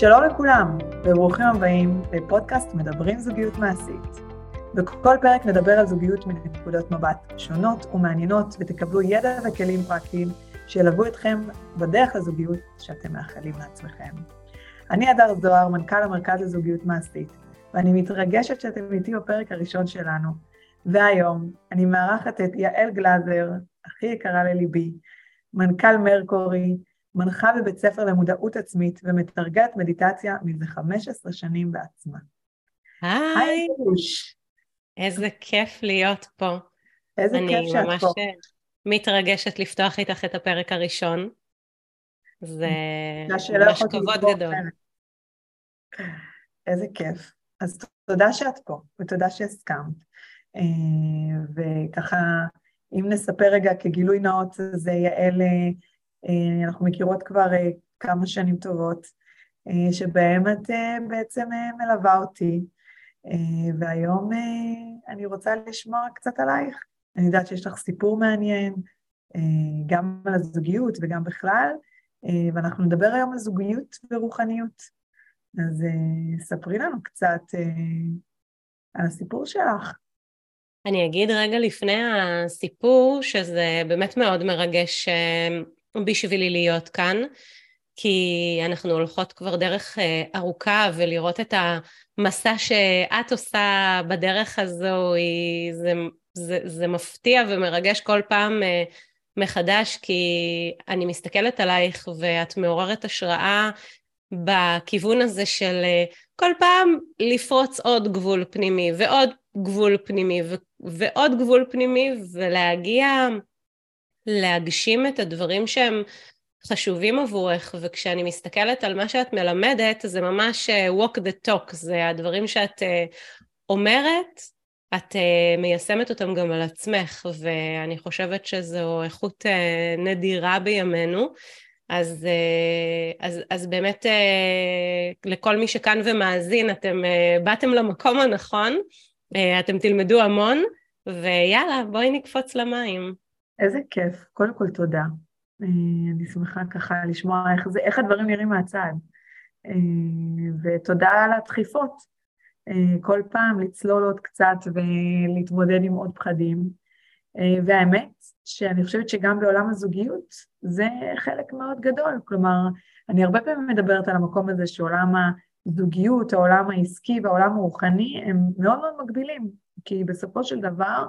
שלום לכולם, וברוכים הבאים לפודקאסט מדברים זוגיות מעשית. בכל פרק נדבר על זוגיות מנקודות מבט שונות ומעניינות, ותקבלו ידע וכלים פרקטיים שילוו אתכם בדרך לזוגיות שאתם מאחלים לעצמכם. אני הדר זוהר, מנכ"ל המרכז לזוגיות מעשית, ואני מתרגשת שאתם איתי בפרק הראשון שלנו. והיום אני מארחת את יעל גלאזר, הכי יקרה לליבי, מנכ"ל מרקורי, מנחה בבית ספר למודעות עצמית ומתרגלת מדיטציה מזה 15 שנים בעצמה. היי, איזה כיף להיות פה. איזה כיף שאת פה. אני ממש אה, מתרגשת לפתוח איתך את הפרק הראשון. זה ממש כבוד גדול. איזה כיף. אז תודה שאת פה, ותודה שהסכמת. אה, וככה, אם נספר רגע כגילוי נאות, זה יעל, אה, אנחנו מכירות כבר כמה שנים טובות, שבהם את בעצם מלווה אותי. אה, והיום אה, אני רוצה לשמוע קצת עלייך. אני יודעת שיש לך סיפור מעניין, אה, גם על הזוגיות וגם בכלל, ואנחנו נדבר היום על זוגיות ורוחניות. אז ספרי לנו קצת על הסיפור שלך. אני אגיד רגע לפני הסיפור, שזה באמת מאוד מרגש בשבילי להיות כאן. כי אנחנו הולכות כבר דרך אה, ארוכה ולראות את המסע שאת עושה בדרך הזו, היא, זה, זה, זה מפתיע ומרגש כל פעם אה, מחדש, כי אני מסתכלת עלייך ואת מעוררת השראה בכיוון הזה של אה, כל פעם לפרוץ עוד גבול פנימי ועוד גבול פנימי ו- ועוד גבול פנימי ולהגיע להגשים את הדברים שהם חשובים עבורך, וכשאני מסתכלת על מה שאת מלמדת, זה ממש אה, walk the talk, זה הדברים שאת אה, אומרת, את אה, מיישמת אותם גם על עצמך, ואני חושבת שזו איכות נדירה בימינו. אז, אז, אז באמת לכל מי שכאן ומאזין, אתם באתם למקום הנכון, אתם תלמדו המון, ויאללה, בואי נקפוץ למים. איזה כיף. קודם כל תודה. אה, אני שמחה ככה לשמוע איך, זה, איך הדברים נראים מהצד. אה, ותודה על הדחיפות. אה, כל פעם לצלול עוד קצת ולהתמודד עם עוד פחדים. והאמת שאני חושבת שגם בעולם הזוגיות זה חלק מאוד גדול. כלומר, אני הרבה פעמים מדברת על המקום הזה שעולם הזוגיות, העולם העסקי והעולם הרוחני הם מאוד מאוד מגבילים. כי בסופו של דבר,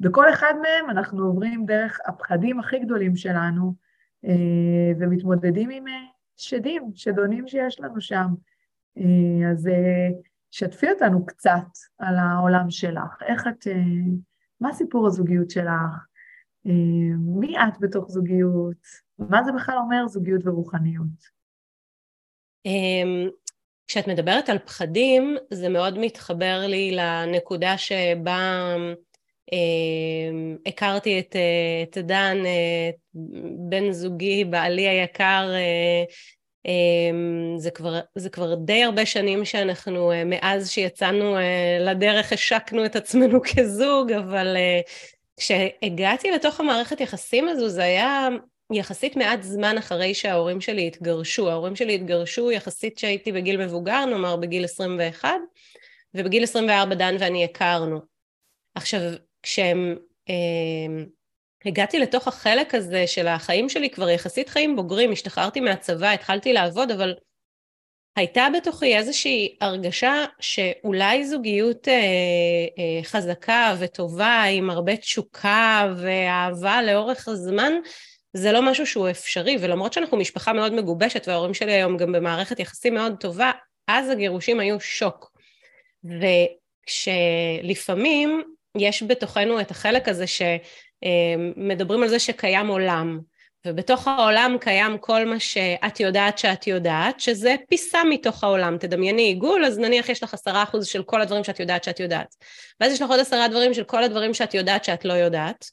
בכל אחד מהם אנחנו עוברים דרך הפחדים הכי גדולים שלנו, אה, ומתמודדים עם אה, שדים, שדונים שיש לנו שם. אה, אז שתפי אותנו קצת על העולם שלך. איך את, מה סיפור הזוגיות שלך? מי את בתוך זוגיות? מה זה בכלל אומר זוגיות ורוחניות? אמ, כשאת מדברת על פחדים, זה מאוד מתחבר לי לנקודה שבה הכרתי את, אה, את דן, אה, בן זוגי, בעלי היקר, אה, זה כבר, זה כבר די הרבה שנים שאנחנו, מאז שיצאנו לדרך, השקנו את עצמנו כזוג, אבל כשהגעתי לתוך המערכת יחסים הזו, זה היה יחסית מעט זמן אחרי שההורים שלי התגרשו. ההורים שלי התגרשו יחסית שהייתי בגיל מבוגר, נאמר בגיל 21, ובגיל 24 דן ואני הכרנו. עכשיו, כשהם... אה, הגעתי לתוך החלק הזה של החיים שלי, כבר יחסית חיים בוגרים, השתחררתי מהצבא, התחלתי לעבוד, אבל הייתה בתוכי איזושהי הרגשה שאולי זוגיות אה, אה, חזקה וטובה, עם הרבה תשוקה ואהבה לאורך הזמן, זה לא משהו שהוא אפשרי, ולמרות שאנחנו משפחה מאוד מגובשת, וההורים שלי היום גם במערכת יחסים מאוד טובה, אז הגירושים היו שוק. וכשלפעמים יש בתוכנו את החלק הזה שמדברים על זה שקיים עולם, ובתוך העולם קיים כל מה שאת יודעת שאת יודעת, שזה פיסה מתוך העולם. תדמייני עיגול, אז נניח יש לך עשרה אחוז של כל הדברים שאת יודעת שאת יודעת. ואז יש לך עוד עשרה דברים של כל הדברים שאת יודעת שאת לא יודעת.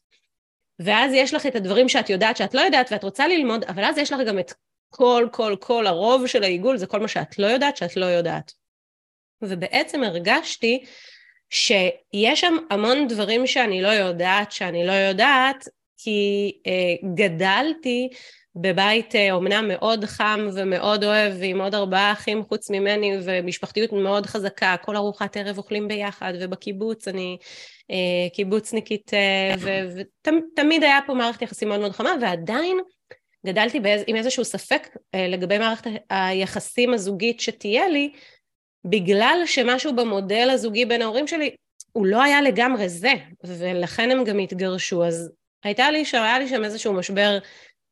ואז יש לך את הדברים שאת יודעת שאת לא יודעת ואת רוצה ללמוד, אבל אז יש לך גם את כל, כל, כל הרוב של העיגול, זה כל מה שאת לא יודעת שאת לא יודעת. ובעצם הרגשתי שיש שם המון דברים שאני לא יודעת שאני לא יודעת, כי אה, גדלתי בבית אה, אומנם מאוד חם ומאוד אוהב, ועם עוד ארבעה אחים חוץ ממני, ומשפחתיות מאוד חזקה, כל ארוחת ערב אוכלים ביחד, ובקיבוץ אני אה, קיבוצניקית, אה, ותמיד היה פה מערכת יחסים מאוד מאוד חמה, ועדיין גדלתי באיז, עם איזשהו ספק אה, לגבי מערכת היחסים הזוגית שתהיה לי, בגלל שמשהו במודל הזוגי בין ההורים שלי, הוא לא היה לגמרי זה, ולכן הם גם התגרשו. אז הייתה לי שם, היה לי שם איזשהו משבר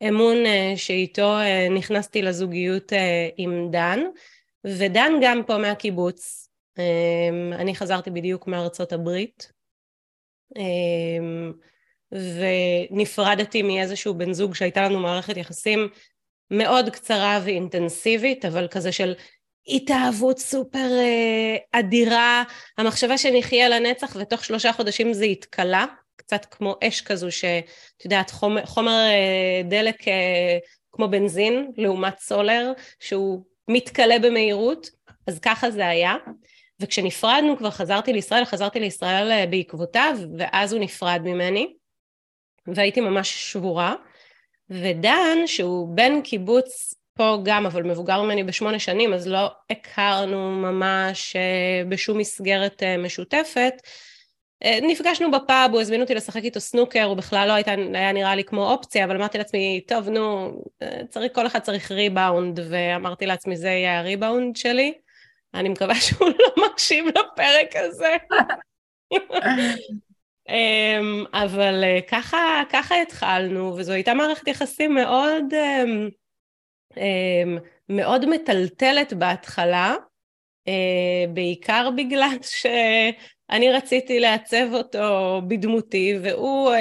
אמון אה, שאיתו אה, נכנסתי לזוגיות עם דן, ודן גם פה מהקיבוץ. אני חזרתי בדיוק מארצות הברית, ונפרדתי מאיזשהו בן זוג שהייתה לנו מערכת יחסים מאוד קצרה ואינטנסיבית, אבל כזה של התאהבות סופר אה, אדירה, המחשבה שנחיה לנצח ותוך שלושה חודשים זה התכלה, קצת כמו אש כזו שאת יודעת חומר, חומר אה, דלק אה, כמו בנזין לעומת סולר שהוא מתכלה במהירות, אז ככה זה היה. וכשנפרדנו כבר חזרתי לישראל, חזרתי לישראל בעקבותיו ואז הוא נפרד ממני והייתי ממש שבורה. ודן, שהוא בן קיבוץ פה גם, אבל מבוגר ממני בשמונה שנים, אז לא הכרנו ממש אה, בשום מסגרת אה, משותפת. אה, נפגשנו בפאב, הוא הזמין אותי לשחק איתו סנוקר, הוא בכלל לא הייתה, היה נראה לי כמו אופציה, אבל אמרתי לעצמי, טוב, נו, צריך, כל אחד צריך ריבאונד, ואמרתי לעצמי, זה יהיה הריבאונד שלי. אני מקווה שהוא לא מקשיב לפרק הזה. אמ, אבל ככה, ככה התחלנו, וזו הייתה מערכת יחסים מאוד, אמ, מאוד מטלטלת בהתחלה, אה, בעיקר בגלל שאני רציתי לעצב אותו בדמותי, והוא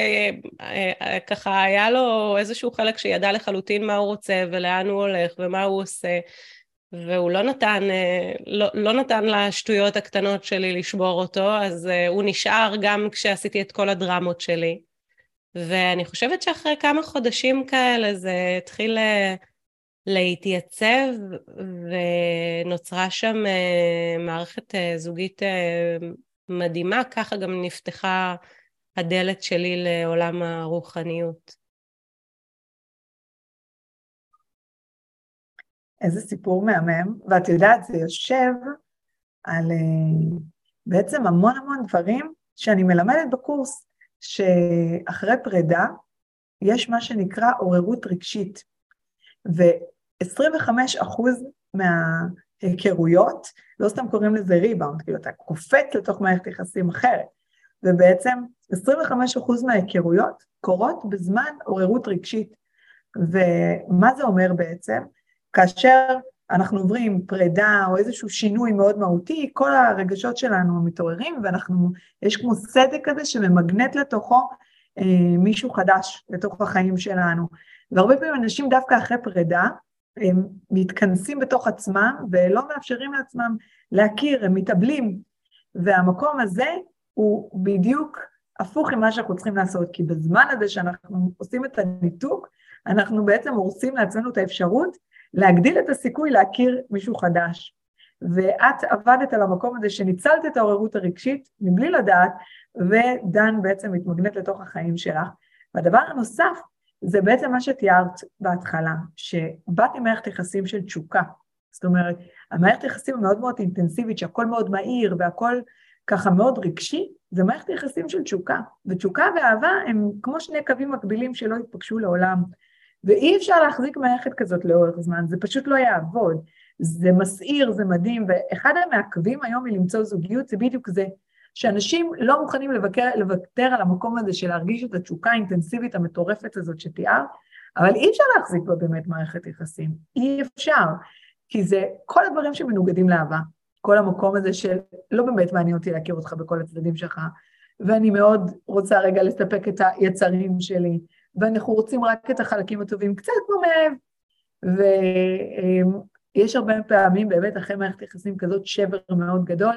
אה, ככה היה לו איזשהו חלק שידע לחלוטין מה הוא רוצה ולאן הוא הולך ומה הוא עושה. והוא לא נתן, אה, לא, לא נתן לשטויות הקטנות שלי לשבור אותו, אז אה, הוא נשאר גם כשעשיתי את כל הדרמות שלי. ואני חושבת שאחרי כמה חודשים כאלה זה התחיל אה, להתייצב, ונוצרה שם מערכת זוגית מדהימה, ככה גם נפתחה הדלת שלי לעולם הרוחניות. איזה סיפור מהמם, ואת יודעת, זה יושב על בעצם המון המון דברים שאני מלמדת בקורס, שאחרי פרידה יש מה שנקרא עוררות רגשית, ו-25% מההיכרויות, לא סתם קוראים לזה ריבאונד, כאילו אתה קופץ לתוך מערכת יחסים אחרת, ובעצם 25% מההיכרויות קורות בזמן עוררות רגשית. ומה זה אומר בעצם? כאשר אנחנו עוברים פרידה או איזשהו שינוי מאוד מהותי, כל הרגשות שלנו מתעוררים ואנחנו, יש כמו סדק כזה שממגנט לתוכו אה, מישהו חדש לתוך החיים שלנו. והרבה פעמים אנשים דווקא אחרי פרידה, הם מתכנסים בתוך עצמם ולא מאפשרים לעצמם להכיר, הם מתאבלים. והמקום הזה הוא בדיוק הפוך ממה שאנחנו צריכים לעשות, כי בזמן הזה שאנחנו עושים את הניתוק, אנחנו בעצם הורסים לעצמנו את האפשרות להגדיל את הסיכוי להכיר מישהו חדש. ואת עבדת על המקום הזה שניצלת את העוררות הרגשית מבלי לדעת, ודן בעצם מתמגנט לתוך החיים שלך. והדבר הנוסף, זה בעצם מה שתיארת בהתחלה, שבאת עם מערכת יחסים של תשוקה. זאת אומרת, המערכת יחסים המאוד מאוד אינטנסיבית, שהכל מאוד מהיר והכל ככה מאוד רגשי, זה מערכת יחסים של תשוקה. ותשוקה ואהבה הם כמו שני קווים מקבילים שלא יתפגשו לעולם. ואי אפשר להחזיק מערכת כזאת לאורך זמן, זה פשוט לא יעבוד. זה מסעיר, זה מדהים, ואחד המעכבים היום מלמצוא זוגיות זה בדיוק זה, שאנשים לא מוכנים לבקר, לוותר על המקום הזה של להרגיש את התשוקה האינטנסיבית המטורפת הזאת שתיאר, אבל אי אפשר להחזיק בה באמת מערכת יחסים, אי אפשר, כי זה כל הדברים שמנוגדים לאהבה, כל המקום הזה של לא באמת מעניין אותי להכיר אותך בכל הצדדים שלך, ואני מאוד רוצה רגע לספק את היצרים שלי, ואנחנו רוצים רק את החלקים הטובים, קצת כמו מאהב. ויש הרבה פעמים באמת אחרי מערכת יחסים כזאת שבר מאוד גדול,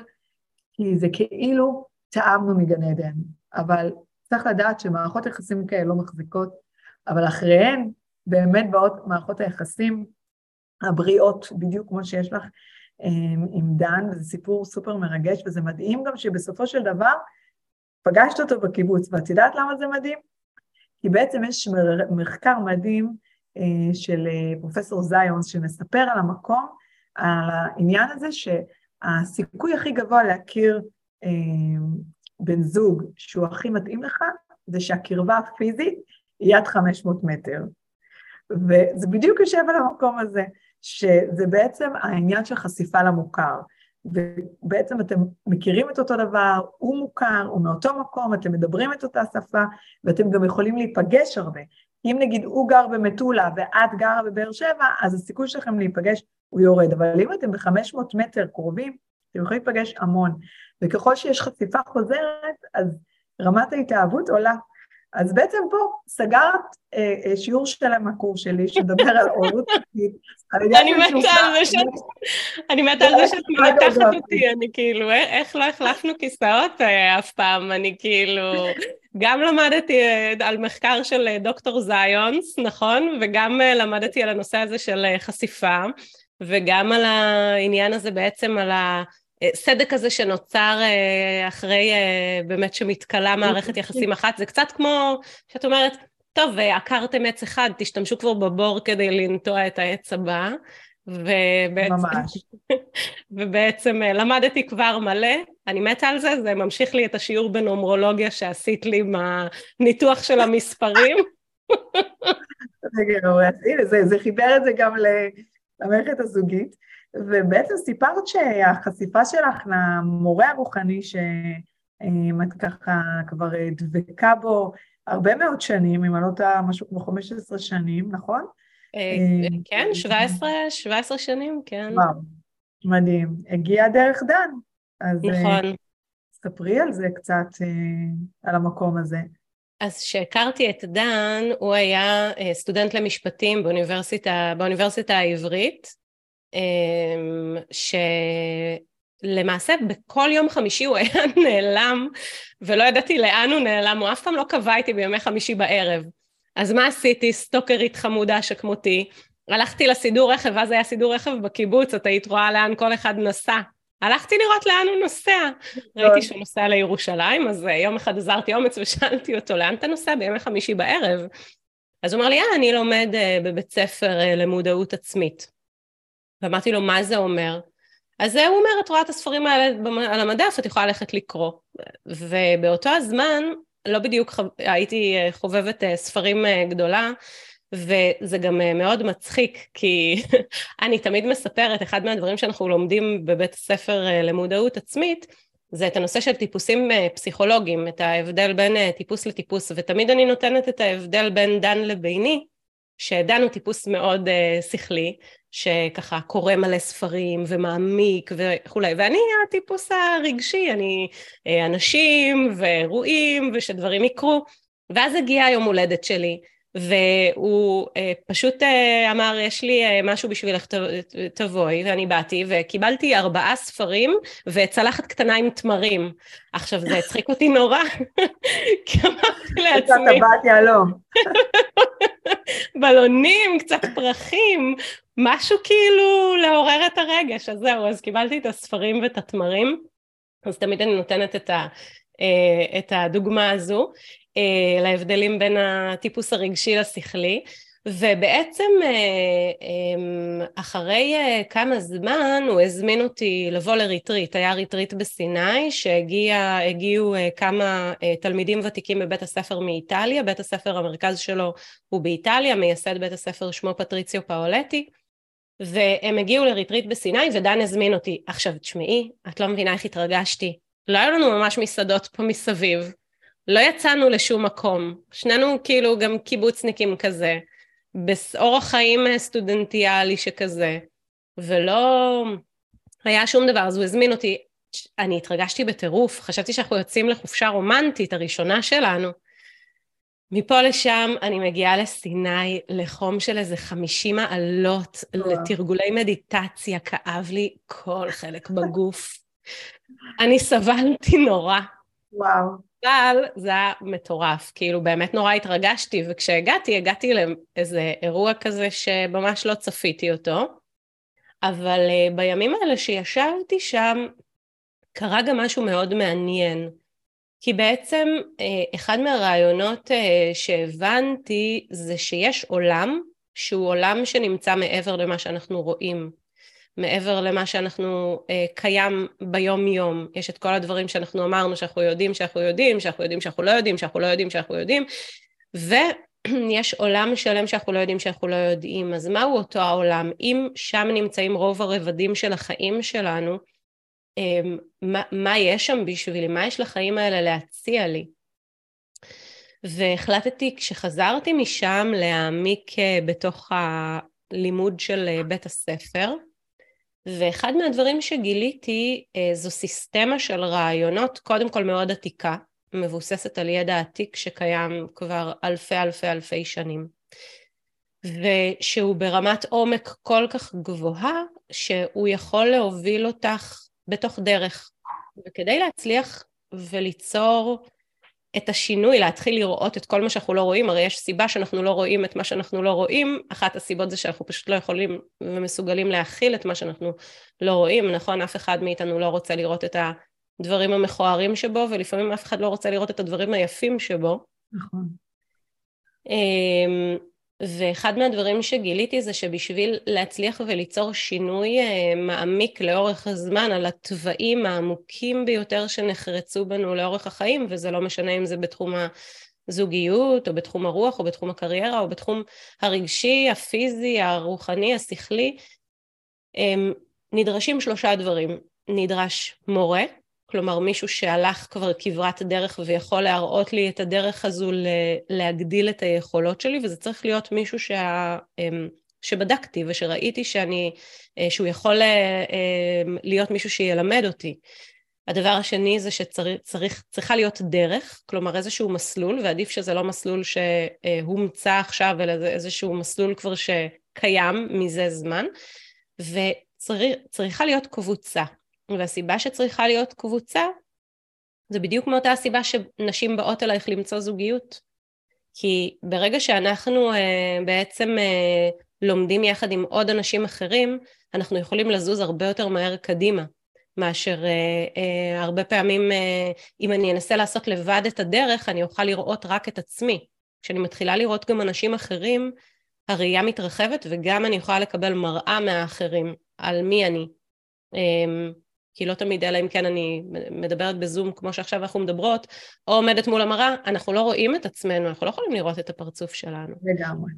כי זה כאילו טעמנו מגן עדן, אבל צריך לדעת שמערכות יחסים כאלה לא מחזיקות, אבל אחריהן באמת באות מערכות היחסים הבריאות, בדיוק כמו שיש לך עם, עם דן, וזה סיפור סופר מרגש, וזה מדהים גם שבסופו של דבר פגשת אותו בקיבוץ, ואת יודעת למה זה מדהים? כי בעצם יש מחקר מדהים אה, של אה, פרופסור זיונס שמספר על המקום, על העניין הזה שהסיכוי הכי גבוה להכיר אה, בן זוג שהוא הכי מתאים לך, זה שהקרבה הפיזית היא עד 500 מטר. וזה בדיוק יושב על המקום הזה, שזה בעצם העניין של חשיפה למוכר. ובעצם אתם מכירים את אותו דבר, הוא מוכר, הוא מאותו מקום, אתם מדברים את אותה שפה, ואתם גם יכולים להיפגש הרבה. אם נגיד הוא גר במטולה ואת גרה בבאר שבע, אז הסיכוי שלכם להיפגש הוא יורד, אבל אם אתם ב-500 מטר קרובים, אתם יכולים להיפגש המון. וככל שיש חשיפה חוזרת, אז רמת ההתאהבות עולה. אז בעצם פה סגרת אה, אה, שיעור שלם מהקורס שלי, שמדבר על הורות זה שאת, אני מתה על זה שאת מנתחת אותי, אני כאילו, אה, איך לא החלפנו כיסאות אה, אף פעם, אני כאילו, גם למדתי אה, על מחקר של דוקטור זיונס, נכון? וגם למדתי על הנושא הזה של חשיפה, וגם על העניין הזה בעצם, על ה... סדק הזה שנוצר אה, אחרי אה, באמת שמתכלה מערכת יחסים אחת, זה קצת כמו שאת אומרת, טוב, עקרתם עץ אחד, תשתמשו כבר בבור כדי לנטוע את העץ הבא. ובעצם, ממש. ובעצם אה, למדתי כבר מלא, אני מתה על זה, זה ממשיך לי את השיעור בנומרולוגיה שעשית לי עם הניתוח של המספרים. זה, זה חיבר את זה גם למערכת הזוגית. ובעצם סיפרת שהחשיפה שלך למורה הרוחני שאת ככה כבר דבקה בו הרבה מאוד שנים, אם אני לא טועה משהו כמו 15 שנים, נכון? אה, אה, כן, 17, 17 שנים, כן. וואו, מדהים. הגיע דרך דן. אז אה, נכון. ספרי על זה קצת, על המקום הזה. אז כשהכרתי את דן, הוא היה סטודנט למשפטים באוניברסיטה, באוניברסיטה העברית, אמ, שלמעשה בכל יום חמישי הוא היה נעלם ולא ידעתי לאן הוא נעלם, הוא אף פעם לא קבע איתי בימי חמישי בערב. אז מה עשיתי, סטוקרית חמודה שכמותי? הלכתי לסידור רכב, אז היה סידור רכב בקיבוץ, את היית רואה לאן כל אחד נסע. הלכתי לראות לאן הוא נוסע. ראיתי שהוא נוסע לירושלים, אז אה, יום אחד עזרתי אומץ ושאלתי אותו, לאן אתה נוסע בימי חמישי בערב? אז הוא אמר לי, אה, אני לומד אה, בבית ספר אה, למודעות עצמית. ואמרתי לו, מה זה אומר? אז הוא אומר, את רואה את הספרים האלה על המדף, את יכולה ללכת לקרוא. ובאותו הזמן, לא בדיוק. הייתי אה, חובבת אה, ספרים אה, גדולה, וזה גם מאוד מצחיק, כי אני תמיד מספרת, אחד מהדברים שאנחנו לומדים בבית הספר למודעות עצמית, זה את הנושא של טיפוסים פסיכולוגיים, את ההבדל בין טיפוס לטיפוס, ותמיד אני נותנת את ההבדל בין דן לביני, שדן הוא טיפוס מאוד uh, שכלי, שככה קורא מלא ספרים ומעמיק וכולי, ואני הטיפוס הרגשי, אני uh, אנשים ואירועים ושדברים יקרו. ואז הגיע היום הולדת שלי, והוא uh, פשוט uh, אמר, יש לי uh, משהו בשבילך, תבואי, ואני באתי, וקיבלתי ארבעה ספרים וצלחת קטנה עם תמרים. עכשיו, זה הצחיק אותי נורא, כי אמרתי לעצמי... קצת טבעת יהלום. בלונים, קצת פרחים, משהו כאילו לעורר את הרגש, אז זהו, אז קיבלתי את הספרים ואת התמרים, אז תמיד אני נותנת את, ה, את הדוגמה הזו. אה, להבדלים בין הטיפוס הרגשי לשכלי. ובעצם אה, אמ, אחרי אה, כמה זמן הוא הזמין אותי לבוא לריטריט, היה ריטריט בסיני שהגיעו כמה תלמידים ותיקים בבית הספר מאיטליה, בית הספר המרכז שלו הוא באיטליה, מייסד בית הספר שמו פטריציו פאולטי, והם הגיעו לריטריט בסיני ודן הזמין אותי. עכשיו תשמעי, את לא מבינה איך התרגשתי, לא היו לנו ממש מסעדות פה מסביב, לא יצאנו לשום מקום, שנינו כאילו גם קיבוצניקים כזה, באורח חיים סטודנטיאלי שכזה, ולא היה שום דבר, אז הוא הזמין אותי, אני התרגשתי בטירוף, חשבתי שאנחנו יוצאים לחופשה רומנטית הראשונה שלנו. מפה לשם אני מגיעה לסיני לחום של איזה חמישים מעלות, לתרגולי מדיטציה, כאב לי כל חלק בגוף. אני סבלתי נורא. וואו. אבל זה היה מטורף, כאילו באמת נורא התרגשתי, וכשהגעתי, הגעתי לאיזה אירוע כזה שממש לא צפיתי אותו, אבל uh, בימים האלה שישבתי שם, קרה גם משהו מאוד מעניין. כי בעצם אה, אחד מהרעיונות אה, שהבנתי זה שיש עולם שהוא עולם שנמצא מעבר למה שאנחנו רואים, מעבר למה שאנחנו אה, קיים ביום יום. יש את כל הדברים שאנחנו אמרנו שאנחנו יודעים שאנחנו יודעים, שאנחנו יודעים שאנחנו לא יודעים, שאנחנו לא יודעים שאנחנו יודעים, ויש עולם שלם שאנחנו לא יודעים שאנחנו לא יודעים. אז מהו אותו העולם? אם שם נמצאים רוב הרבדים של החיים שלנו, אמ, מה, מה יש שם בשבילי, מה יש לחיים האלה להציע לי. והחלטתי כשחזרתי משם להעמיק אה, בתוך הלימוד של אה, בית הספר, ואחד מהדברים שגיליתי אה, זו סיסטמה של רעיונות, קודם כל מאוד עתיקה, מבוססת על ידע עתיק שקיים כבר אלפי אלפי אלפי שנים. ושהוא ברמת עומק כל כך גבוהה, שהוא יכול להוביל אותך בתוך דרך. וכדי להצליח וליצור את השינוי, להתחיל לראות את כל מה שאנחנו לא רואים, הרי יש סיבה שאנחנו לא רואים את מה שאנחנו לא רואים, אחת הסיבות זה שאנחנו פשוט לא יכולים ומסוגלים להכיל את מה שאנחנו לא רואים, נכון? אף אחד מאיתנו לא רוצה לראות את הדברים המכוערים שבו, ולפעמים אף אחד לא רוצה לראות את הדברים היפים שבו. נכון. ואחד מהדברים שגיליתי זה שבשביל להצליח וליצור שינוי אה, מעמיק לאורך הזמן על התוואים העמוקים ביותר שנחרצו בנו לאורך החיים, וזה לא משנה אם זה בתחום הזוגיות, או בתחום הרוח, או בתחום הקריירה, או בתחום הרגשי, הפיזי, הרוחני, השכלי, נדרשים שלושה דברים. נדרש מורה, כלומר מישהו שהלך כבר כברת דרך ויכול להראות לי את הדרך הזו להגדיל את היכולות שלי, וזה צריך להיות מישהו שה... אמ, שבדקתי ושראיתי שאני, אה, שהוא יכול אה, אמ, להיות מישהו שילמד אותי. הדבר השני זה שצריכה להיות דרך, כלומר איזשהו מסלול, ועדיף שזה לא מסלול שהומצא עכשיו, אלא זה איזשהו מסלול כבר שקיים מזה זמן, וצריכה להיות קבוצה. והסיבה שצריכה להיות קבוצה, זה בדיוק מאותה הסיבה שנשים באות אלייך למצוא זוגיות. כי ברגע שאנחנו אה, בעצם אה, לומדים יחד עם עוד אנשים אחרים, אנחנו יכולים לזוז הרבה יותר מהר קדימה, מאשר אה, אה, הרבה פעמים אה, אם אני אנסה לעשות לבד את הדרך, אני אוכל לראות רק את עצמי. כשאני מתחילה לראות גם אנשים אחרים, הראייה מתרחבת וגם אני יכולה לקבל מראה מהאחרים על מי אני. אה, כי לא תמיד, אלא אם כן אני מדברת בזום כמו שעכשיו אנחנו מדברות, או עומדת מול המראה, אנחנו לא רואים את עצמנו, אנחנו לא יכולים לראות את הפרצוף שלנו. לגמרי.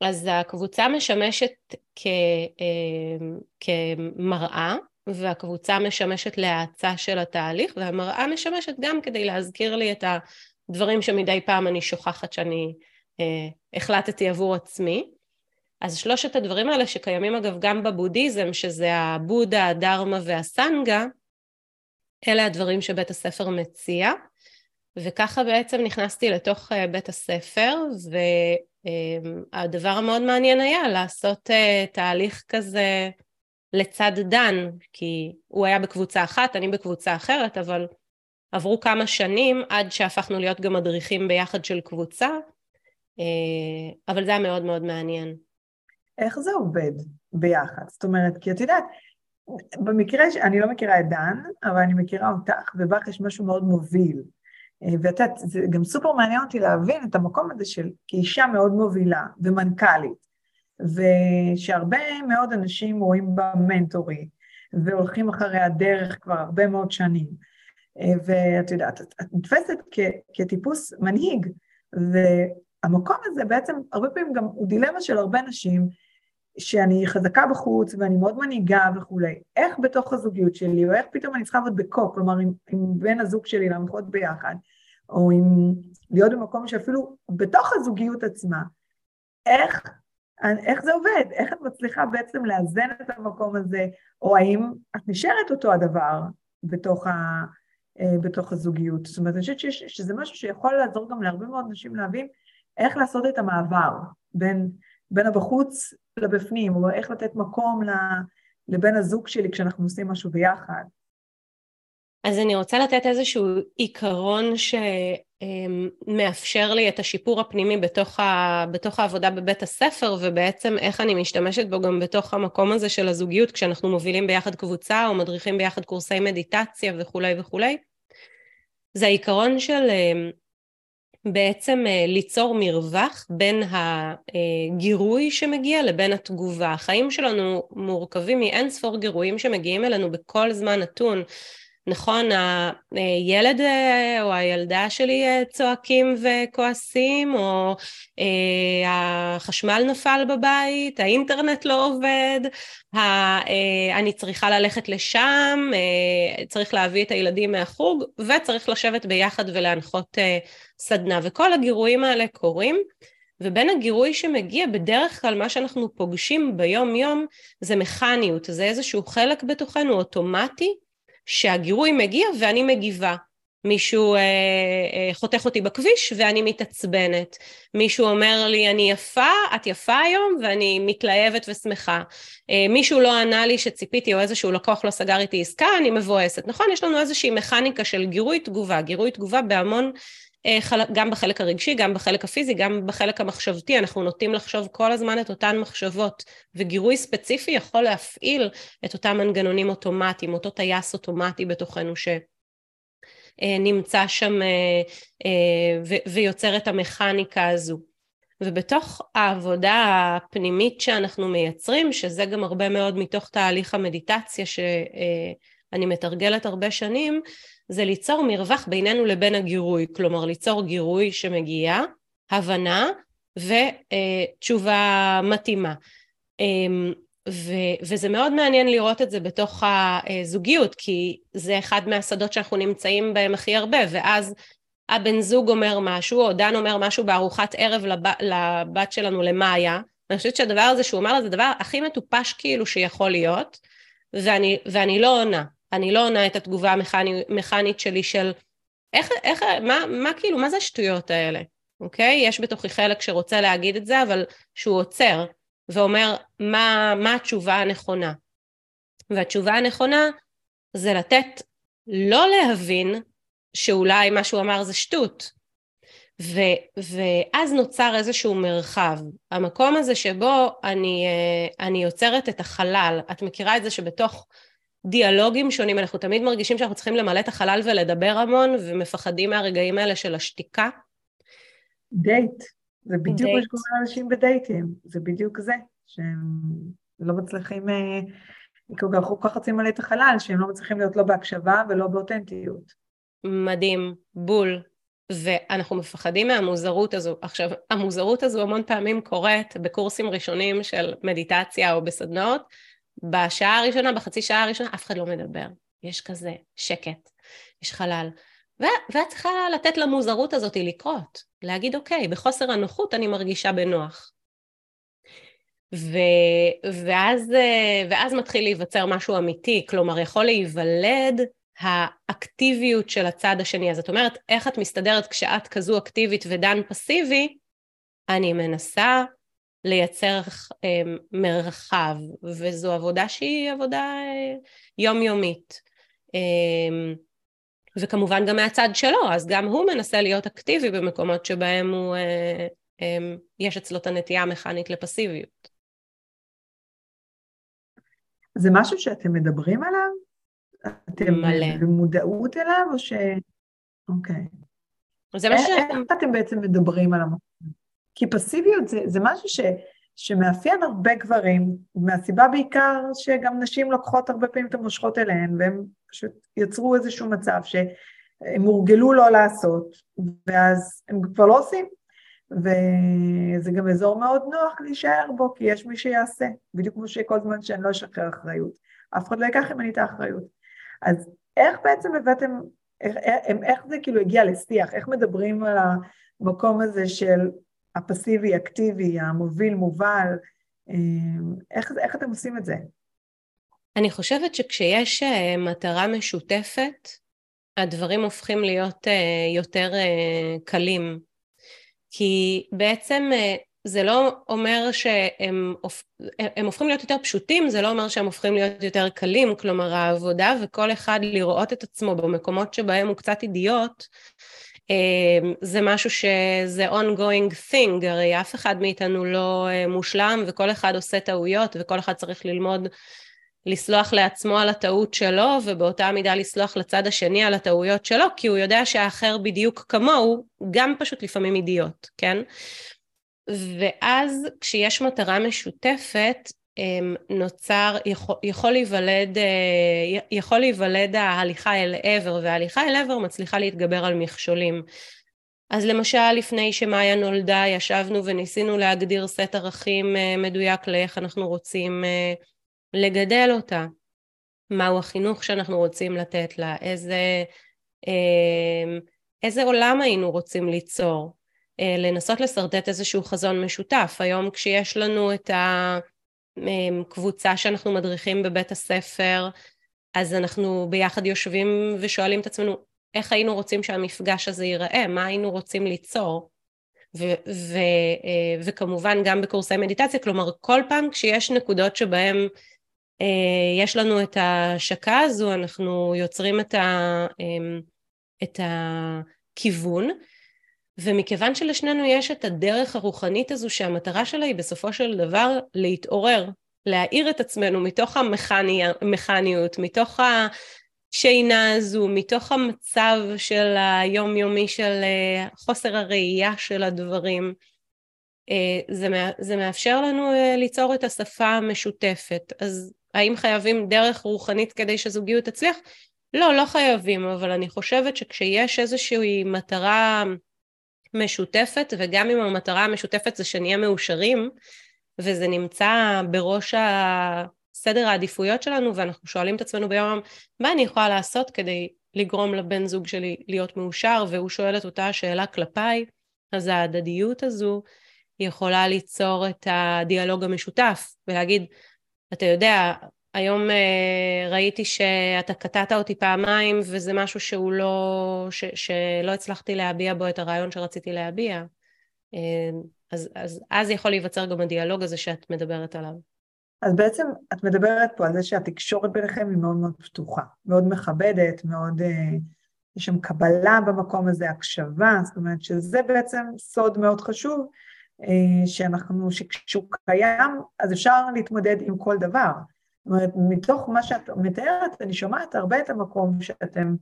אז הקבוצה משמשת כ, אה, כמראה, והקבוצה משמשת להאצה של התהליך, והמראה משמשת גם כדי להזכיר לי את הדברים שמדי פעם אני שוכחת שאני אה, החלטתי עבור עצמי. אז שלושת הדברים האלה שקיימים אגב גם בבודהיזם, שזה הבודה, הדרמה והסנגה, אלה הדברים שבית הספר מציע, וככה בעצם נכנסתי לתוך אה, בית הספר, והדבר המאוד מעניין היה לעשות אה, תהליך כזה לצד דן, כי הוא היה בקבוצה אחת, אני בקבוצה אחרת, אבל עברו כמה שנים עד שהפכנו להיות גם מדריכים ביחד של קבוצה, אה, אבל זה היה מאוד מאוד מעניין. איך זה עובד ביחד? זאת אומרת, כי את יודעת, במקרה, ש... אני לא מכירה את דן, אבל אני מכירה אותך, ובך יש משהו מאוד מוביל. אה, ואת יודעת, זה גם סופר מעניין אותי להבין את המקום הזה של כאישה מאוד מובילה ומנכ"לית, ושהרבה מאוד אנשים רואים בה מנטורית, והולכים אחרי הדרך כבר הרבה מאוד שנים. אה, ואת יודעת, את, נתפסת כטיפוס מנהיג, והמקום הזה בעצם הרבה פעמים גם הוא דילמה של הרבה נשים, שאני חזקה בחוץ ואני מאוד מנהיגה וכולי, איך בתוך הזוגיות שלי, או איך פתאום אני צריכה לעבוד בקו, כלומר עם, עם בן הזוג שלי לעבוד ביחד, או עם להיות במקום שאפילו בתוך הזוגיות עצמה, איך, איך זה עובד? איך את מצליחה בעצם לאזן את המקום הזה, או האם את נשארת אותו הדבר בתוך, ה, אה, בתוך הזוגיות? זאת אומרת, אני חושבת שזה משהו שיכול לעזור גם להרבה מאוד נשים להבין איך לעשות את המעבר בין בין הבחוץ לבפנים, או איך לתת מקום לבן הזוג שלי כשאנחנו עושים משהו ביחד. אז אני רוצה לתת איזשהו עיקרון שמאפשר לי את השיפור הפנימי בתוך, ה... בתוך העבודה בבית הספר, ובעצם איך אני משתמשת בו גם בתוך המקום הזה של הזוגיות, כשאנחנו מובילים ביחד קבוצה או מדריכים ביחד קורסי מדיטציה וכולי וכולי. זה העיקרון של בעצם ליצור מרווח בין הגירוי שמגיע לבין התגובה. החיים שלנו מורכבים מאין ספור גירויים שמגיעים אלינו בכל זמן נתון. נכון, הילד אה, או הילדה שלי אה, צועקים וכועסים, או אה, החשמל נפל בבית, האינטרנט לא עובד, אני צריכה ללכת לשם, צריך להביא את הילדים מהחוג, וצריך לשבת ביחד ולהנחות סדנה. וכל הגירויים האלה קורים. ובין הגירוי שמגיע, בדרך כלל מה שאנחנו פוגשים ביום-יום זה מכניות, זה איזשהו חלק בתוכנו אוטומטי שהגירוי מגיע ואני מגיבה. מישהו אה, אה, חותך אותי בכביש ואני מתעצבנת. מישהו אומר לי, אני יפה, את יפה היום, ואני מתלהבת ושמחה. אה, מישהו לא ענה לי שציפיתי, או איזשהו לקוח לא סגר איתי עסקה, אני מבואסת. נכון? יש לנו איזושהי מכניקה של גירוי תגובה. גירוי תגובה בהמון גם בחלק הרגשי, גם בחלק הפיזי, גם בחלק המחשבתי, אנחנו נוטים לחשוב כל הזמן את אותן מחשבות, וגירוי ספציפי יכול להפעיל את אותם מנגנונים אוטומטיים, אותו טייס אוטומטי בתוכנו שנמצא אה, שם אה, ויוצר את המכניקה הזו. ובתוך העבודה הפנימית שאנחנו מייצרים, שזה גם הרבה מאוד מתוך תהליך המדיטציה שאני מתרגלת הרבה שנים, זה ליצור מרווח בינינו לבין הגירוי, כלומר ליצור גירוי שמגיע, הבנה ותשובה מתאימה. אמ, ו- וזה מאוד מעניין לראות את זה בתוך הזוגיות, כי זה אחד מהשדות שאנחנו נמצאים בהם הכי הרבה, ואז הבן זוג אומר משהו, או דן אומר משהו בארוחת ערב לב, לבת שלנו, למאיה, אני חושבת שהדבר הזה שהוא אומר לה זה הדבר הכי מטופש כאילו שיכול להיות, ואני, ואני לא עונה. אני לא עונה את התגובה המכנית שלי של איך, איך, מה, מה כאילו, מה זה השטויות האלה, אוקיי? יש בתוכי חלק שרוצה להגיד את זה, אבל שהוא עוצר ואומר מה, מה התשובה הנכונה. והתשובה הנכונה זה לתת, לא להבין שאולי מה שהוא אמר זה שטות. ו, ואז נוצר איזשהו מרחב. המקום הזה שבו אני, אה, אני יוצרת את החלל, את מכירה את זה שבתוך דיאלוגים שונים, אנחנו תמיד מרגישים שאנחנו צריכים למלא את החלל ולדבר המון, ומפחדים מהרגעים האלה של השתיקה. דייט, זה בדיוק מה שקורה לאנשים בדייטים, זה בדיוק זה, שהם לא מצליחים, אה, כל כך רוצים למלא את החלל, שהם לא מצליחים להיות לא בהקשבה ולא באותנטיות. מדהים, בול. ואנחנו מפחדים מהמוזרות הזו. עכשיו, המוזרות הזו המון פעמים קורית בקורסים ראשונים של מדיטציה או בסדנאות, בשעה הראשונה, בחצי שעה הראשונה, אף אחד לא מדבר. יש כזה שקט, יש חלל. ואת צריכה לתת למוזרות הזאת לקרות, להגיד, אוקיי, בחוסר הנוחות אני מרגישה בנוח. ו... ואז, ואז מתחיל להיווצר משהו אמיתי, כלומר, יכול להיוולד האקטיביות של הצד השני. אז את אומרת, איך את מסתדרת כשאת כזו אקטיבית ודן פסיבי? אני מנסה לייצר אמ, מרחב, וזו עבודה שהיא עבודה אה, יומיומית. אמ, וכמובן גם מהצד שלו, אז גם הוא מנסה להיות אקטיבי במקומות שבהם הוא, אה, אמ, יש אצלו את הנטייה המכנית לפסיביות. זה משהו שאתם מדברים עליו? אתם מלא. במודעות אליו או ש... אוקיי. זה מה ש... איך אתם בעצם מדברים על המקום? כי פסיביות זה, זה משהו ש, שמאפיין הרבה גברים, מהסיבה בעיקר שגם נשים לוקחות הרבה פעמים את המושכות אליהן, והם פשוט יצרו איזשהו מצב שהם הורגלו לא לעשות, ואז הם כבר לא עושים. וזה גם אזור מאוד נוח להישאר בו, כי יש מי שיעשה, בדיוק כמו שכל זמן שאני לא אשחרר אחריות. אף אחד לא ייקח ממני את האחריות. אז איך בעצם הבאתם, איך, איך, איך זה כאילו הגיע לשיח, איך מדברים על המקום הזה של הפסיבי, אקטיבי, המוביל, מובל, אמ, איך, איך אתם עושים את זה? אני חושבת שכשיש אה, מטרה משותפת, הדברים הופכים להיות אה, יותר אה, קלים. כי בעצם זה לא אומר שהם הם הופכים להיות יותר פשוטים, זה לא אומר שהם הופכים להיות יותר קלים, כלומר העבודה וכל אחד לראות את עצמו במקומות שבהם הוא קצת אידיוט, זה משהו שזה ongoing thing, הרי אף אחד מאיתנו לא אה, מושלם וכל אחד עושה טעויות וכל אחד צריך ללמוד לסלוח לעצמו על הטעות שלו, ובאותה מידה לסלוח לצד השני על הטעויות שלו, כי הוא יודע שהאחר בדיוק כמוהו, גם פשוט לפעמים אידיוט, כן? ואז כשיש מטרה משותפת, אמ, נוצר, יכול, יכול להיוולד, אה, יכול להיוולד ההליכה אל עבר, וההליכה אל עבר מצליחה להתגבר על מכשולים. אז למשל, לפני שמאיה נולדה, ישבנו וניסינו להגדיר סט ערכים אה, מדויק לאיך אנחנו רוצים אה, לגדל אותה. מהו החינוך שאנחנו רוצים לתת לה, איזה, איזה עולם היינו רוצים ליצור. לנסות לשרטט איזשהו חזון משותף. היום כשיש לנו את ה... קבוצה שאנחנו מדריכים בבית הספר, אז אנחנו ביחד יושבים ושואלים את עצמנו, איך היינו רוצים שהמפגש הזה ייראה? מה היינו רוצים ליצור? ו- ו- אה, וכמובן גם בקורסי מדיטציה, כלומר כל פעם כשיש נקודות שבהן אה, יש לנו את ההשקה הזו, אנחנו יוצרים את, ה- אמ, את הכיוון, ומכיוון שלשנינו יש את הדרך הרוחנית הזו שהמטרה שלה היא בסופו של דבר להתעורר, להאיר את עצמנו מתוך המכניות, מתוך השינה הזו, מתוך המצב של היומיומי של אה, חוסר הראייה של הדברים. אה, זה, זה מאפשר לנו אה, ליצור את השפה המשותפת. אז האם חייבים דרך רוחנית כדי שזוגיות תצליח? לא, לא חייבים, אבל אני חושבת שכשיש איזושהי מטרה משותפת, וגם אם המטרה המשותפת זה שנהיה מאושרים, וזה נמצא בראש סדר העדיפויות שלנו, ואנחנו שואלים את עצמנו ביום, מה אני יכולה לעשות כדי לגרום לבן זוג שלי להיות מאושר, והוא שואל את אותה השאלה כלפיי, אז ההדדיות הזו יכולה ליצור את הדיאלוג המשותף, ולהגיד, אתה יודע, היום uh, ראיתי שאתה קטעת אותי פעמיים וזה משהו שהוא לא, ש, שלא הצלחתי להביע בו את הרעיון שרציתי להביע. Uh, אז, אז, אז יכול להיווצר גם הדיאלוג הזה שאת מדברת עליו. אז בעצם את מדברת פה על זה שהתקשורת ביניכם היא מאוד מאוד פתוחה, מאוד מכבדת, מאוד, uh, יש שם קבלה במקום הזה, הקשבה, זאת אומרת שזה בעצם סוד מאוד חשוב, שאנחנו, שכשהוא קיים, אז אפשר להתמודד עם כל דבר. זאת אומרת, מתוך מה שאת מתארת, אני שומעת הרבה את המקום שאתם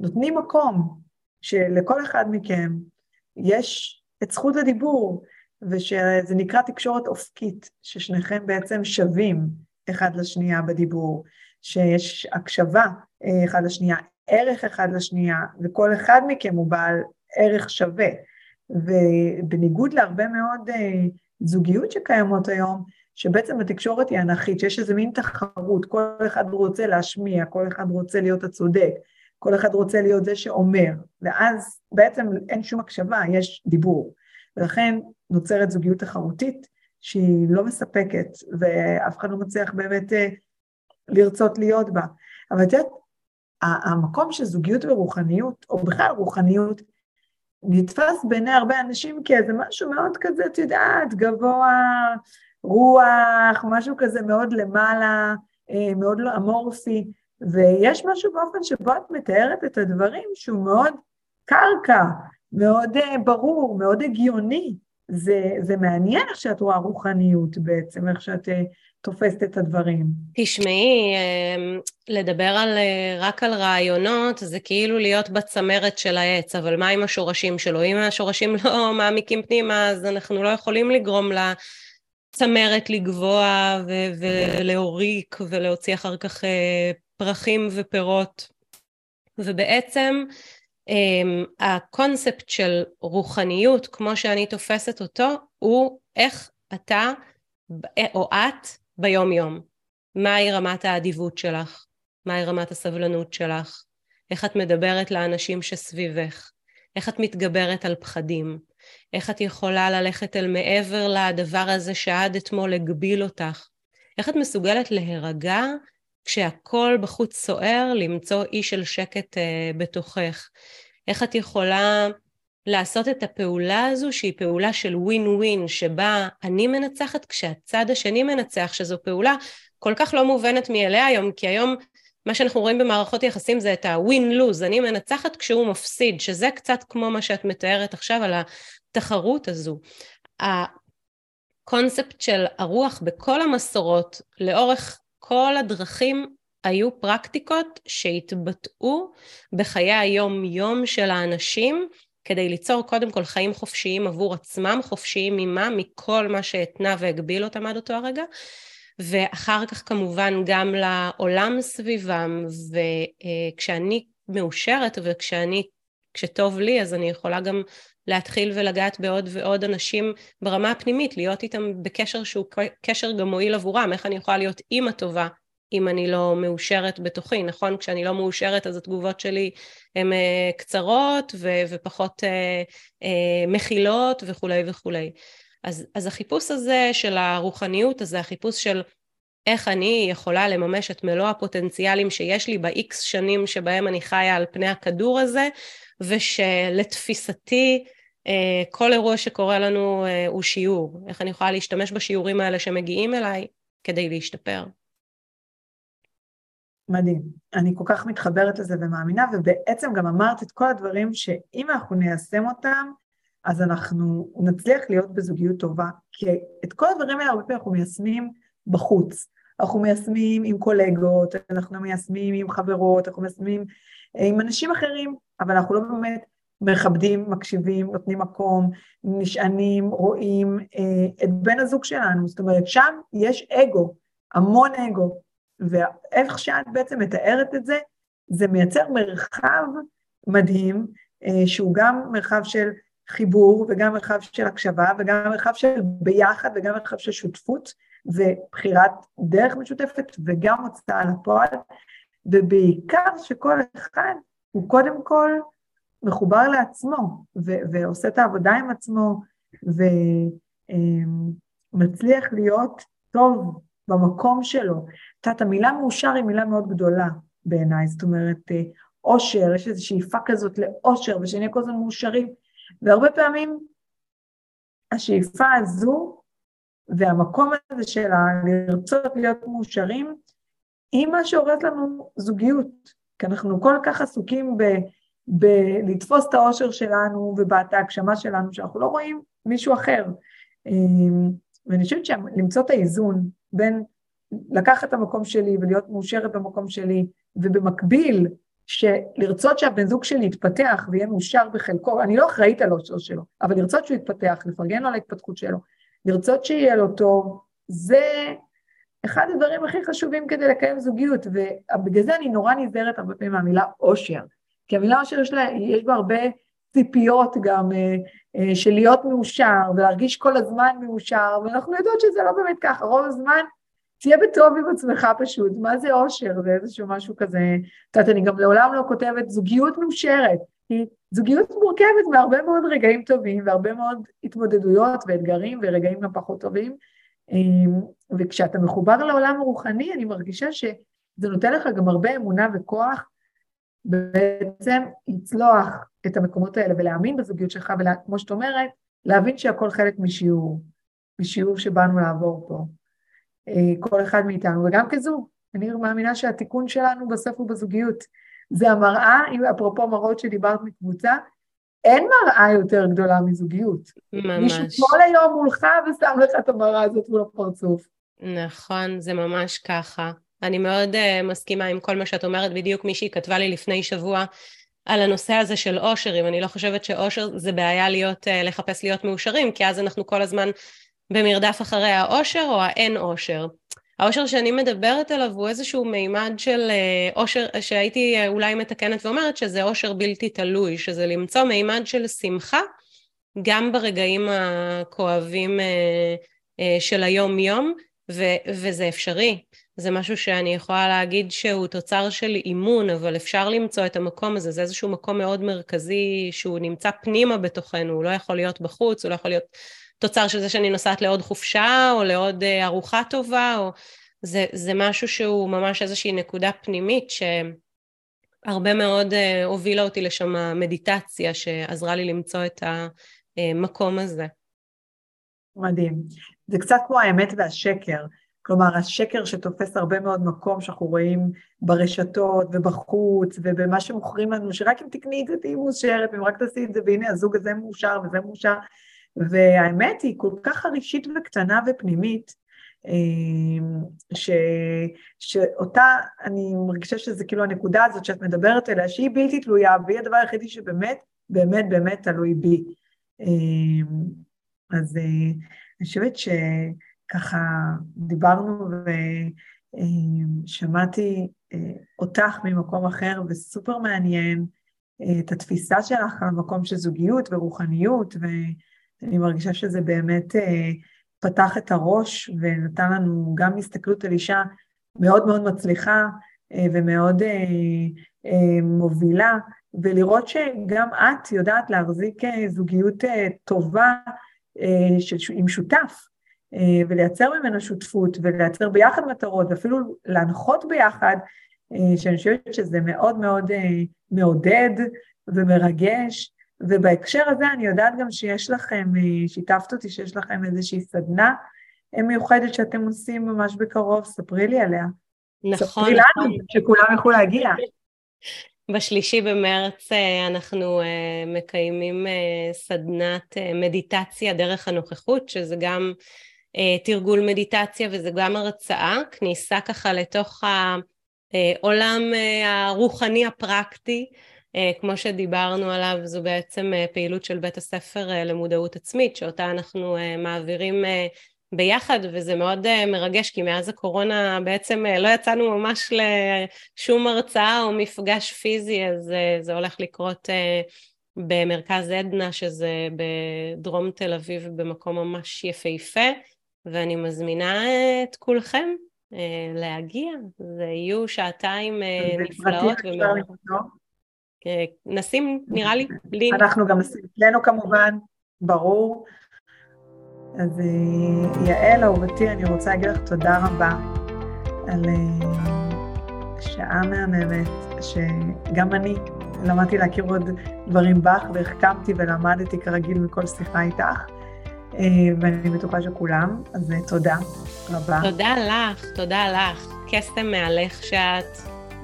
נותנים מקום שלכל אחד מכם יש את זכות הדיבור, ושזה נקרא תקשורת אופקית, ששניכם בעצם שווים אחד לשנייה בדיבור, שיש הקשבה אה, אחד לשנייה, ערך אחד לשנייה, וכל אחד מכם הוא בעל ערך שווה. ובניגוד להרבה מאוד אה, זוגיות שקיימות היום, שבעצם התקשורת היא אנכית, שיש איזה מין תחרות, כל אחד רוצה להשמיע, כל אחד רוצה להיות הצודק, כל אחד רוצה להיות זה שאומר, ואז בעצם אין שום הקשבה, יש דיבור. ולכן נוצרת זוגיות תחרותית שהיא לא מספקת, ואף אחד לא מצליח באמת אה, לרצות להיות בה. אבל את יודעת, המקום של זוגיות ורוחניות, או בכלל רוחניות, נתפס בעיני הרבה אנשים כאיזה משהו מאוד כזה, את יודעת, גבוה, רוח, משהו כזה מאוד למעלה, אה, מאוד לא אמורפי, ויש משהו באופן שבו את מתארת את הדברים שהוא מאוד קרקע, מאוד אה, ברור, מאוד הגיוני. זה, זה מעניין איך שאת רואה רוחניות בעצם, איך שאת אה, תופסת את הדברים. תשמעי, לדבר על, רק על רעיונות זה כאילו להיות בצמרת של העץ, אבל מה עם השורשים שלו? אם השורשים לא מעמיקים פנימה, אז אנחנו לא יכולים לגרום לה... צמרת לגבוה ו- ולהוריק ולהוציא אחר כך אה, פרחים ופירות. ובעצם אמ, הקונספט של רוחניות, כמו שאני תופסת אותו, הוא איך אתה או את ביום יום. מהי רמת האדיבות שלך? מהי רמת הסבלנות שלך? איך את מדברת לאנשים שסביבך? איך את מתגברת על פחדים? איך את יכולה ללכת אל מעבר לדבר הזה שעד אתמול הגביל אותך? איך את מסוגלת להירגע כשהכול בחוץ סוער, למצוא אי של שקט uh, בתוכך? איך את יכולה לעשות את הפעולה הזו שהיא פעולה של ווין ווין, שבה אני מנצחת כשהצד השני מנצח, שזו פעולה כל כך לא מובנת מאליה היום, כי היום מה שאנחנו רואים במערכות יחסים זה את ה-win-lose, אני מנצחת כשהוא מפסיד, שזה קצת כמו מה שאת מתארת עכשיו על התחרות הזו. הקונספט של הרוח בכל המסורות לאורך כל הדרכים היו פרקטיקות שהתבטאו בחיי היום-יום של האנשים כדי ליצור קודם כל חיים חופשיים עבור עצמם, חופשיים ממה? מכל מה שהתנה והגביל אותם עד אותו הרגע, ואחר כך כמובן גם לעולם סביבם, וכשאני מאושרת וכשאני, כשטוב לי, אז אני יכולה גם להתחיל ולגעת בעוד ועוד אנשים ברמה הפנימית, להיות איתם בקשר שהוא קשר גם מועיל עבורם, איך אני יכולה להיות אימא טובה אם אני לא מאושרת בתוכי, נכון? כשאני לא מאושרת אז התגובות שלי הן uh, קצרות ו- ופחות uh, uh, מכילות וכולי וכולי. אז, אז החיפוש הזה של הרוחניות, הזה החיפוש של איך אני יכולה לממש את מלוא הפוטנציאלים שיש לי ב-X שנים שבהם אני חיה על פני הכדור הזה, ושלתפיסתי כל אירוע שקורה לנו הוא שיעור. איך אני יכולה להשתמש בשיעורים האלה שמגיעים אליי כדי להשתפר. מדהים. אני כל כך מתחברת לזה ומאמינה, ובעצם גם אמרת את כל הדברים שאם אנחנו ניישם אותם, אז אנחנו נצליח להיות בזוגיות טובה. כי את כל הדברים האלה הרבה פעמים אנחנו מיישמים בחוץ. אנחנו מיישמים עם קולגות, אנחנו מיישמים עם חברות, אנחנו מיישמים אה, עם אנשים אחרים, אבל אנחנו לא באמת מכבדים, מקשיבים, נותנים מקום, נשענים, רואים אה, את בן הזוג שלנו. זאת אומרת, שם יש אגו, המון אגו. ואיך שאת בעצם מתארת את זה, זה מייצר מרחב מדהים, אה, שהוא גם מרחב של חיבור וגם מרחב של הקשבה וגם מרחב של ביחד וגם מרחב של שותפות ובחירת דרך משותפת וגם הוצאה לפועל, ובעיקר שכל אחד הוא קודם כל מחובר לעצמו ו- ועושה את העבודה עם עצמו ומצליח אה, להיות טוב במקום שלו. את יודעת, המילה מאושר היא מילה מאוד גדולה בעיניי, זאת אומרת, אה, אושר, יש איזו שאיפה כזאת לאושר, ושנהיה כל הזמן מאושרים, והרבה פעמים השאיפה הזו והמקום הזה של לרצות להיות מאושרים, היא מה שהורס לנו זוגיות, כי אנחנו כל כך עסוקים ב... בלתפוס את האושר שלנו ובאת ההגשמה שלנו, שאנחנו לא רואים מישהו אחר. אה, ואני חושבת שלמצוא את האיזון בין לקחת את המקום שלי ולהיות מאושרת במקום שלי, ובמקביל, שלרצות שהבן זוג שלי יתפתח ויהיה מאושר בחלקו, אני לא אחראית על האושר שלו, אבל לרצות שהוא יתפתח, לפרגן על ההתפתחות שלו, לרצות שיהיה לו טוב, זה אחד הדברים הכי חשובים כדי לקיים זוגיות, ובגלל זה אני נורא נזהרת הרבה פעמים מהמילה אושר, כי המילה אושר יש, לה, יש בה הרבה ציפיות גם אה, אה, של להיות מאושר ולהרגיש כל הזמן מאושר, ואנחנו יודעות שזה לא באמת ככה, רוב הזמן תהיה בטוב עם עצמך פשוט, מה זה אושר? זה איזשהו משהו כזה, את יודעת, אני גם לעולם לא כותבת זוגיות מאושרת, כי זוגיות מורכבת מהרבה מאוד רגעים טובים והרבה מאוד התמודדויות ואתגרים ורגעים גם פחות טובים, אה, וכשאתה מחובר לעולם הרוחני, אני מרגישה שזה נותן לך גם הרבה אמונה וכוח בעצם לצלוח את המקומות האלה ולהאמין בזוגיות שלך, וכמו שאת אומרת, להבין שהכל חלק משיעור, משיעור שבאנו לעבור פה, אה, כל אחד מאיתנו, וגם כזוג. אני מאמינה שהתיקון שלנו בסוף הוא בזוגיות. זה המראה, אפרופו מראות שדיברת מקבוצה, אין מראה יותר גדולה מזוגיות. ממש. מישהו כל היום מולך ושם לך את המראה הזאת מול הפרצוף. נכון, זה ממש ככה. אני מאוד uh, מסכימה עם כל מה שאת אומרת, בדיוק מישהי כתבה לי לפני שבוע על הנושא הזה של אושר, אם אני לא חושבת שאושר זה בעיה להיות, uh, לחפש להיות מאושרים, כי אז אנחנו כל הזמן במרדף אחרי האושר או האין אושר. האושר שאני מדברת עליו הוא איזשהו מימד של אה, אושר, שהייתי אולי מתקנת ואומרת שזה אושר בלתי תלוי, שזה למצוא מימד של שמחה גם ברגעים הכואבים של היום-יום, וזה אפשרי. זה משהו שאני יכולה להגיד שהוא תוצר של אימון, אבל אפשר למצוא את המקום הזה, זה איזשהו מקום מאוד מרכזי שהוא נמצא פנימה בתוכנו, הוא לא יכול להיות בחוץ, הוא לא יכול להיות תוצר של זה שאני נוסעת לעוד חופשה, או לעוד אה, ארוחה טובה, או... זה, זה משהו שהוא ממש איזושהי נקודה פנימית שהרבה מאוד uh, הובילה אותי לשם המדיטציה, שעזרה לי למצוא את המקום הזה. מדהים. זה קצת כמו האמת והשקר. כלומר, השקר שתופס הרבה מאוד מקום שאנחנו רואים ברשתות ובחוץ ובמה שמוכרים לנו, שרק אם תקני את זה תהיי מאושרת, ואם רק תעשי את זה, והנה הזוג הזה מאושר וזה מאושר. והאמת היא כל כך חרישית וקטנה ופנימית, ש, שאותה, אני מרגישה שזה כאילו הנקודה הזאת שאת מדברת עליה, שהיא בלתי תלויה, והיא הדבר היחידי שבאמת, באמת, באמת תלוי בי. אז אני חושבת שככה דיברנו ושמעתי אותך ממקום אחר וסופר מעניין, את התפיסה שלך על מקום של זוגיות ורוחניות, ואני מרגישה שזה באמת פתח את הראש ונתן לנו גם הסתכלות על אישה מאוד מאוד מצליחה ומאוד מובילה, ולראות שגם את יודעת להחזיק זוגיות טובה עם שותף, ולייצר ממנה שותפות, ולייצר ביחד מטרות, ואפילו להנחות ביחד, שאני חושבת שזה מאוד מאוד מעודד ומרגש, ובהקשר הזה אני יודעת גם שיש לכם, שיתפת אותי שיש לכם איזושהי סדנה מיוחדת שאתם עושים ממש בקרוב, ספרי לי עליה. נכון. ספרי נכון. לנו, שכולם יוכלו להגיע. בשלישי במרץ אנחנו מקיימים סדנת מדיטציה דרך הנוכחות, שזה גם תרגול מדיטציה וזה גם הרצאה, כניסה ככה לתוך העולם הרוחני הפרקטי, כמו שדיברנו עליו, זו בעצם פעילות של בית הספר למודעות עצמית, שאותה אנחנו מעבירים ביחד, וזה מאוד מרגש, כי מאז הקורונה בעצם לא יצאנו ממש לשום הרצאה או מפגש פיזי, אז זה הולך לקרות במרכז עדנה, שזה בדרום תל אביב, במקום ממש יפהפה, ואני מזמינה את כולכם להגיע, זה יהיו שעתיים נפלאות. נשים, נראה לי, לינק. אנחנו גם נשים אצלנו כמובן, ברור. אז אה, יעל, אהובתי, אני רוצה להגיד לך תודה רבה על אה, שעה מהממת, שגם אני למדתי להכיר עוד דברים בך, והחכמתי ולמדתי כרגיל מכל שיחה איתך, אה, ואני בטוחה שכולם, אז תודה רבה. תודה לך, תודה לך. קסם מהלך שאת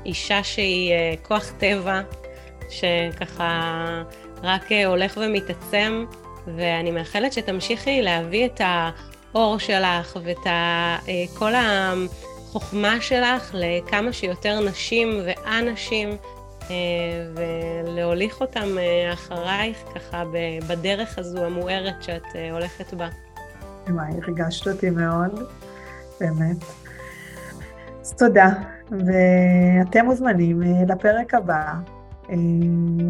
אישה שהיא כוח טבע, שככה רק הולך ומתעצם. ואני מאחלת שתמשיכי להביא את האור שלך ואת אה, כל החוכמה שלך לכמה שיותר נשים ואנשים, אה, ולהוליך אותם אה, אחרייך ככה בדרך הזו המוארת שאת הולכת בה. וואי, הרגשת אותי מאוד, באמת. אז תודה, ואתם מוזמנים לפרק הבא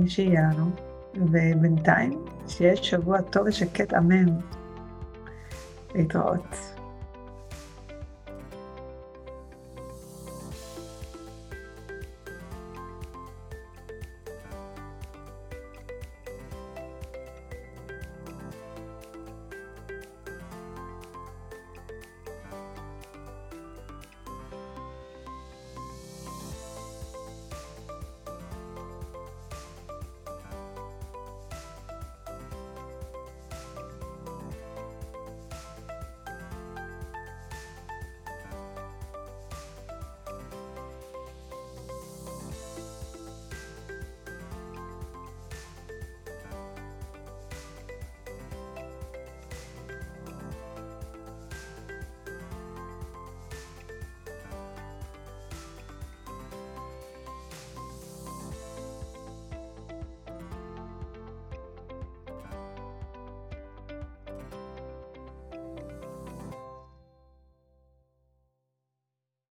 שיהיה לנו, ובינתיים שיהיה שבוע טוב ושקט אמן. להתראות.